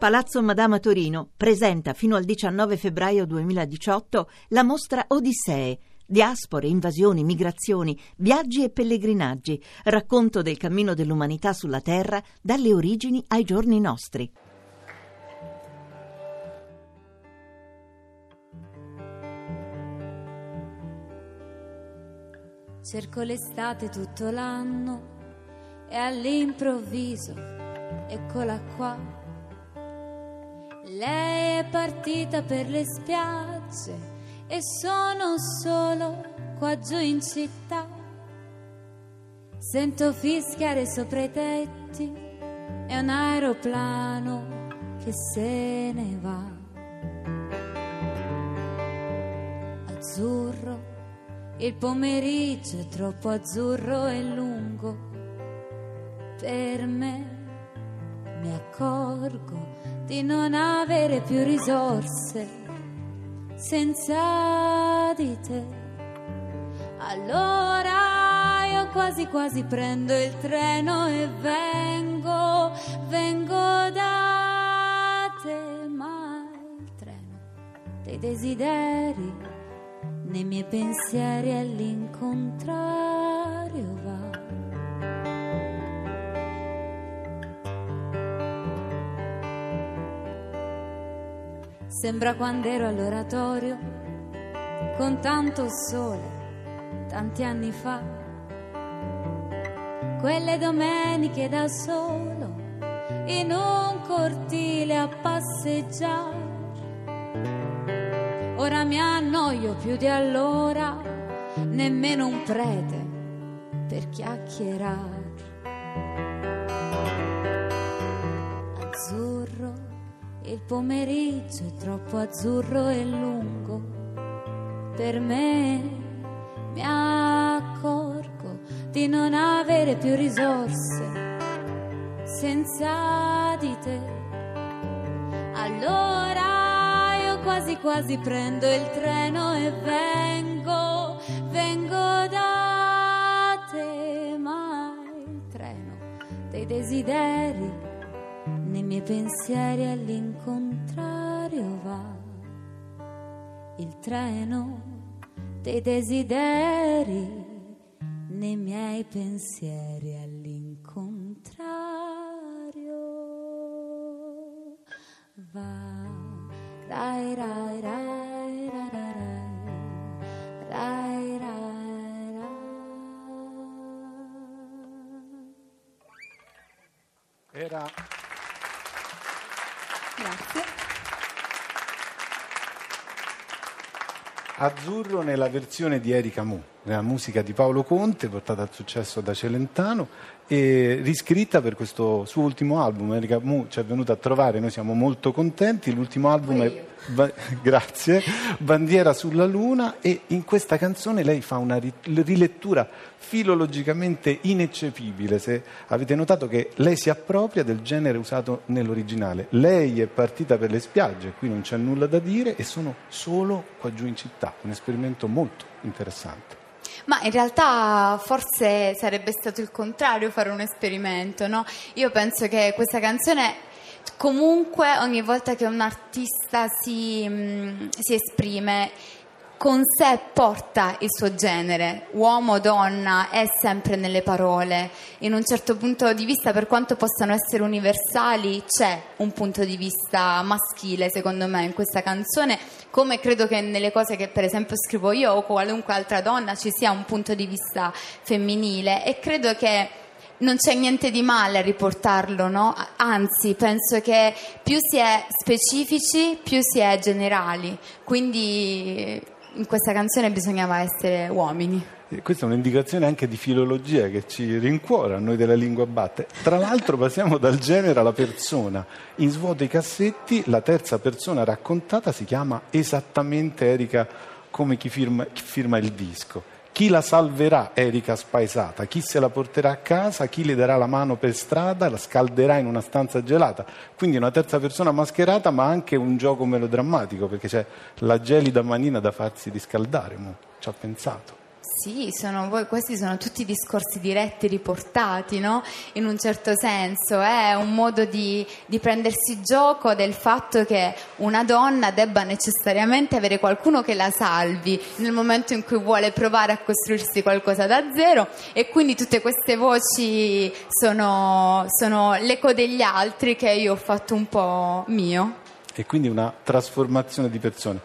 Palazzo Madama Torino presenta fino al 19 febbraio 2018 la mostra Odissee. Diaspore, invasioni, migrazioni, viaggi e pellegrinaggi, racconto del cammino dell'umanità sulla Terra dalle origini ai giorni nostri. Cerco l'estate tutto l'anno e all'improvviso eccola qua lei è partita per le spiagge e sono solo qua giù in città. Sento fischiare sopra i tetti, è un aeroplano che se ne va. Azzurro, il pomeriggio è troppo azzurro e lungo per me. Mi accorgo di non avere più risorse senza di te. Allora io quasi quasi prendo il treno e vengo, vengo da te, ma il treno dei desideri nei miei pensieri all'incontrario Sembra quando ero all'oratorio con tanto sole, tanti anni fa. Quelle domeniche da solo in un cortile a passeggiare. Ora mi annoio più di allora, nemmeno un prete per chiacchierare. Azzurro il pomeriggio è troppo azzurro e lungo per me. Mi accorgo di non avere più risorse senza di te. Allora io quasi quasi prendo il treno e vengo, vengo da te, ma il treno dei desideri miei pensieri all'incontrario va il treno dei desideri nei miei pensieri all'incontrario va. Rai rai rai rai rai rai rai era Grazie. Azzurro nella versione di Erika Mu, nella musica di Paolo Conte, portata al successo da Celentano e riscritta per questo suo ultimo album. Erika Mu ci è venuta a trovare, noi siamo molto contenti. L'ultimo album è Va- grazie, Bandiera sulla Luna e in questa canzone lei fa una ri- rilettura filologicamente ineccepibile. Se avete notato che lei si appropria del genere usato nell'originale. Lei è partita per le spiagge, qui non c'è nulla da dire e sono solo qua giù in città. Un esperimento molto interessante. Ma in realtà forse sarebbe stato il contrario fare un esperimento, no? Io penso che questa canzone comunque ogni volta che un artista si, mh, si esprime con sé porta il suo genere, uomo, donna, è sempre nelle parole. In un certo punto di vista, per quanto possano essere universali, c'è un punto di vista maschile, secondo me, in questa canzone, come credo che nelle cose che per esempio scrivo io o qualunque altra donna ci sia un punto di vista femminile. E credo che non c'è niente di male a riportarlo, no? Anzi, penso che più si è specifici, più si è generali. Quindi in questa canzone bisognava essere uomini. Questa è un'indicazione anche di filologia che ci rincuora a noi della lingua batte. Tra l'altro passiamo dal genere alla persona. In svuoto i cassetti la terza persona raccontata si chiama esattamente Erika come chi firma, chi firma il disco. Chi la salverà, Erika spaesata? Chi se la porterà a casa? Chi le darà la mano per strada? La scalderà in una stanza gelata? Quindi una terza persona mascherata, ma anche un gioco melodrammatico, perché c'è la gelida manina da farsi riscaldare. Mo. Ci ha pensato. Sì, sono, questi sono tutti discorsi diretti, riportati, no? In un certo senso, è un modo di, di, prendersi gioco del fatto che una donna debba necessariamente avere qualcuno che la salvi nel momento in cui vuole provare a costruirsi qualcosa da zero e quindi tutte queste voci sono, sono l'eco degli altri che io ho fatto un po' mio. E quindi una trasformazione di persone.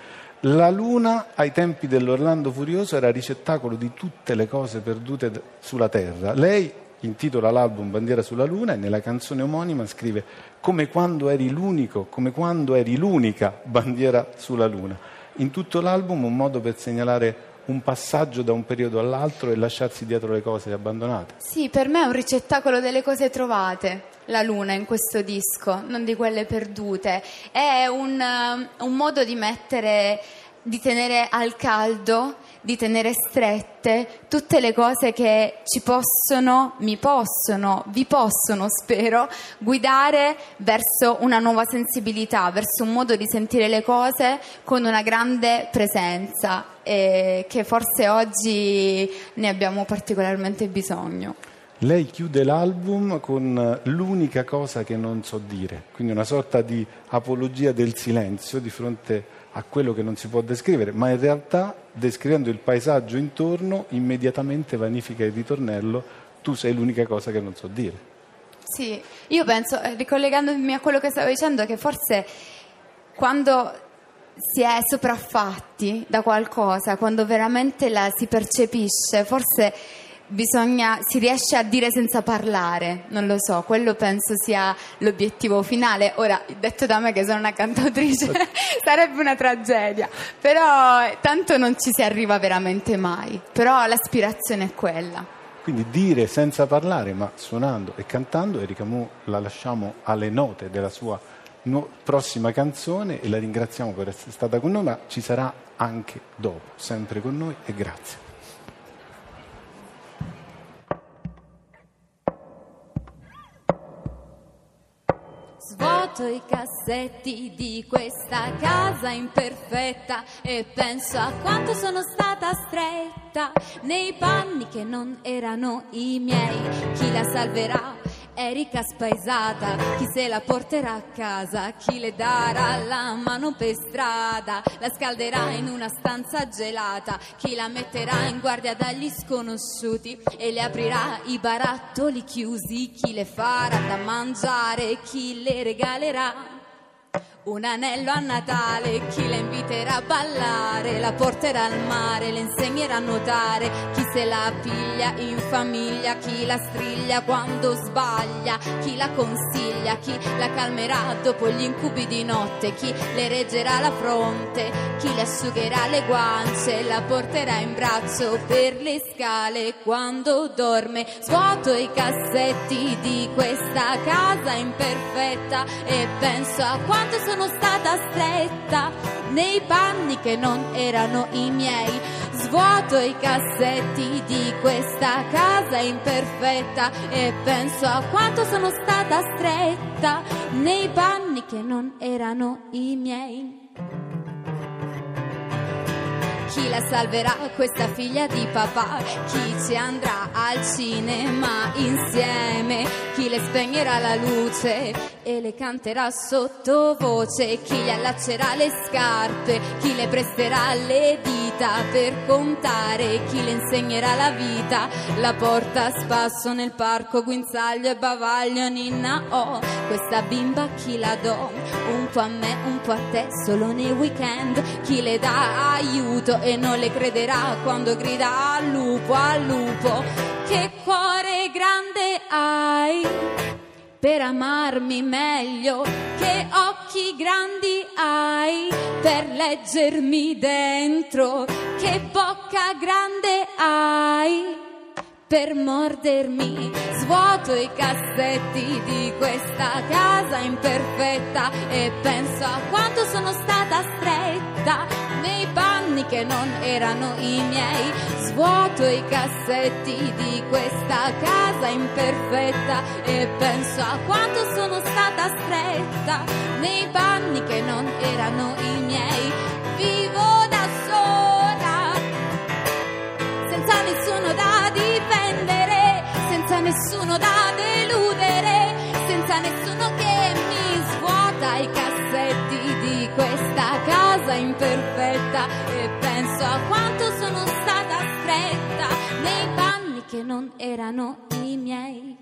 La luna ai tempi dell'Orlando Furioso era ricettacolo di tutte le cose perdute sulla terra. Lei intitola l'album Bandiera sulla luna e nella canzone omonima scrive come quando eri l'unico, come quando eri l'unica bandiera sulla luna. In tutto l'album un modo per segnalare un passaggio da un periodo all'altro e lasciarsi dietro le cose abbandonate. Sì, per me è un ricettacolo delle cose trovate la luna in questo disco, non di quelle perdute. È un, um, un modo di mettere, di tenere al caldo, di tenere strette tutte le cose che ci possono, mi possono, vi possono, spero, guidare verso una nuova sensibilità, verso un modo di sentire le cose con una grande presenza e che forse oggi ne abbiamo particolarmente bisogno. Lei chiude l'album con l'unica cosa che non so dire, quindi una sorta di apologia del silenzio di fronte a quello che non si può descrivere, ma in realtà descrivendo il paesaggio intorno immediatamente vanifica il ritornello, tu sei l'unica cosa che non so dire. Sì, io penso, eh, ricollegandomi a quello che stavo dicendo, che forse quando si è sopraffatti da qualcosa, quando veramente la si percepisce, forse bisogna, si riesce a dire senza parlare, non lo so, quello penso sia l'obiettivo finale. Ora, detto da me che sono una cantautrice, sarebbe una tragedia, però tanto non ci si arriva veramente mai, però l'aspirazione è quella. Quindi dire senza parlare, ma suonando e cantando, Erika Mu la lasciamo alle note della sua no- prossima canzone e la ringraziamo per essere stata con noi, ma ci sarà anche dopo, sempre con noi e grazie. Svuoto i cassetti di questa casa imperfetta e penso a quanto sono stata stretta nei panni che non erano i miei. Chi la salverà? Erika spaesata, chi se la porterà a casa, chi le darà la mano per strada, la scalderà in una stanza gelata, chi la metterà in guardia dagli sconosciuti e le aprirà i barattoli chiusi, chi le farà da mangiare, chi le regalerà un anello a Natale, chi la inviterà a ballare, la porterà al mare, le insegnerà a nuotare, chi se la piglia in famiglia, chi la striglia quando sbaglia, chi la consiglia, chi la calmerà dopo gli incubi di notte, chi le reggerà la fronte, chi le asciugherà le guance, la porterà in braccio per le scale quando dorme. Svuoto i cassetti di questa casa imperfetta e penso a quanto sono sono stata stretta nei panni che non erano i miei. Svuoto i cassetti di questa casa imperfetta e penso a quanto sono stata stretta nei panni che non erano i miei. Chi la salverà questa figlia di papà? Chi ci andrà al cinema insieme? Chi le spegnerà la luce e le canterà sottovoce? Chi gli allaccerà le scarpe? Chi le presterà le dita per contare? Chi le insegnerà la vita? La porta a spasso nel parco, guinzaglio e bavaglio, ninna oh, questa bimba chi la do? Un po' a me, un po' a te, solo nei weekend. Chi le dà aiuto? e non le crederà quando grida al lupo, al lupo. Che cuore grande hai per amarmi meglio, che occhi grandi hai per leggermi dentro, che bocca grande hai per mordermi. Svuoto i cassetti di questa casa imperfetta e penso a quanto sono stata stretta che non erano i miei. Svuoto i cassetti di questa casa imperfetta e penso a quanto sono stata stretta nei panni che non erano i miei. Vivo da sola, senza nessuno da difendere, senza nessuno da deludere, senza nessuno che mi svuota i cassetti questa casa imperfetta e penso a quanto sono stata stretta nei panni che non erano i miei.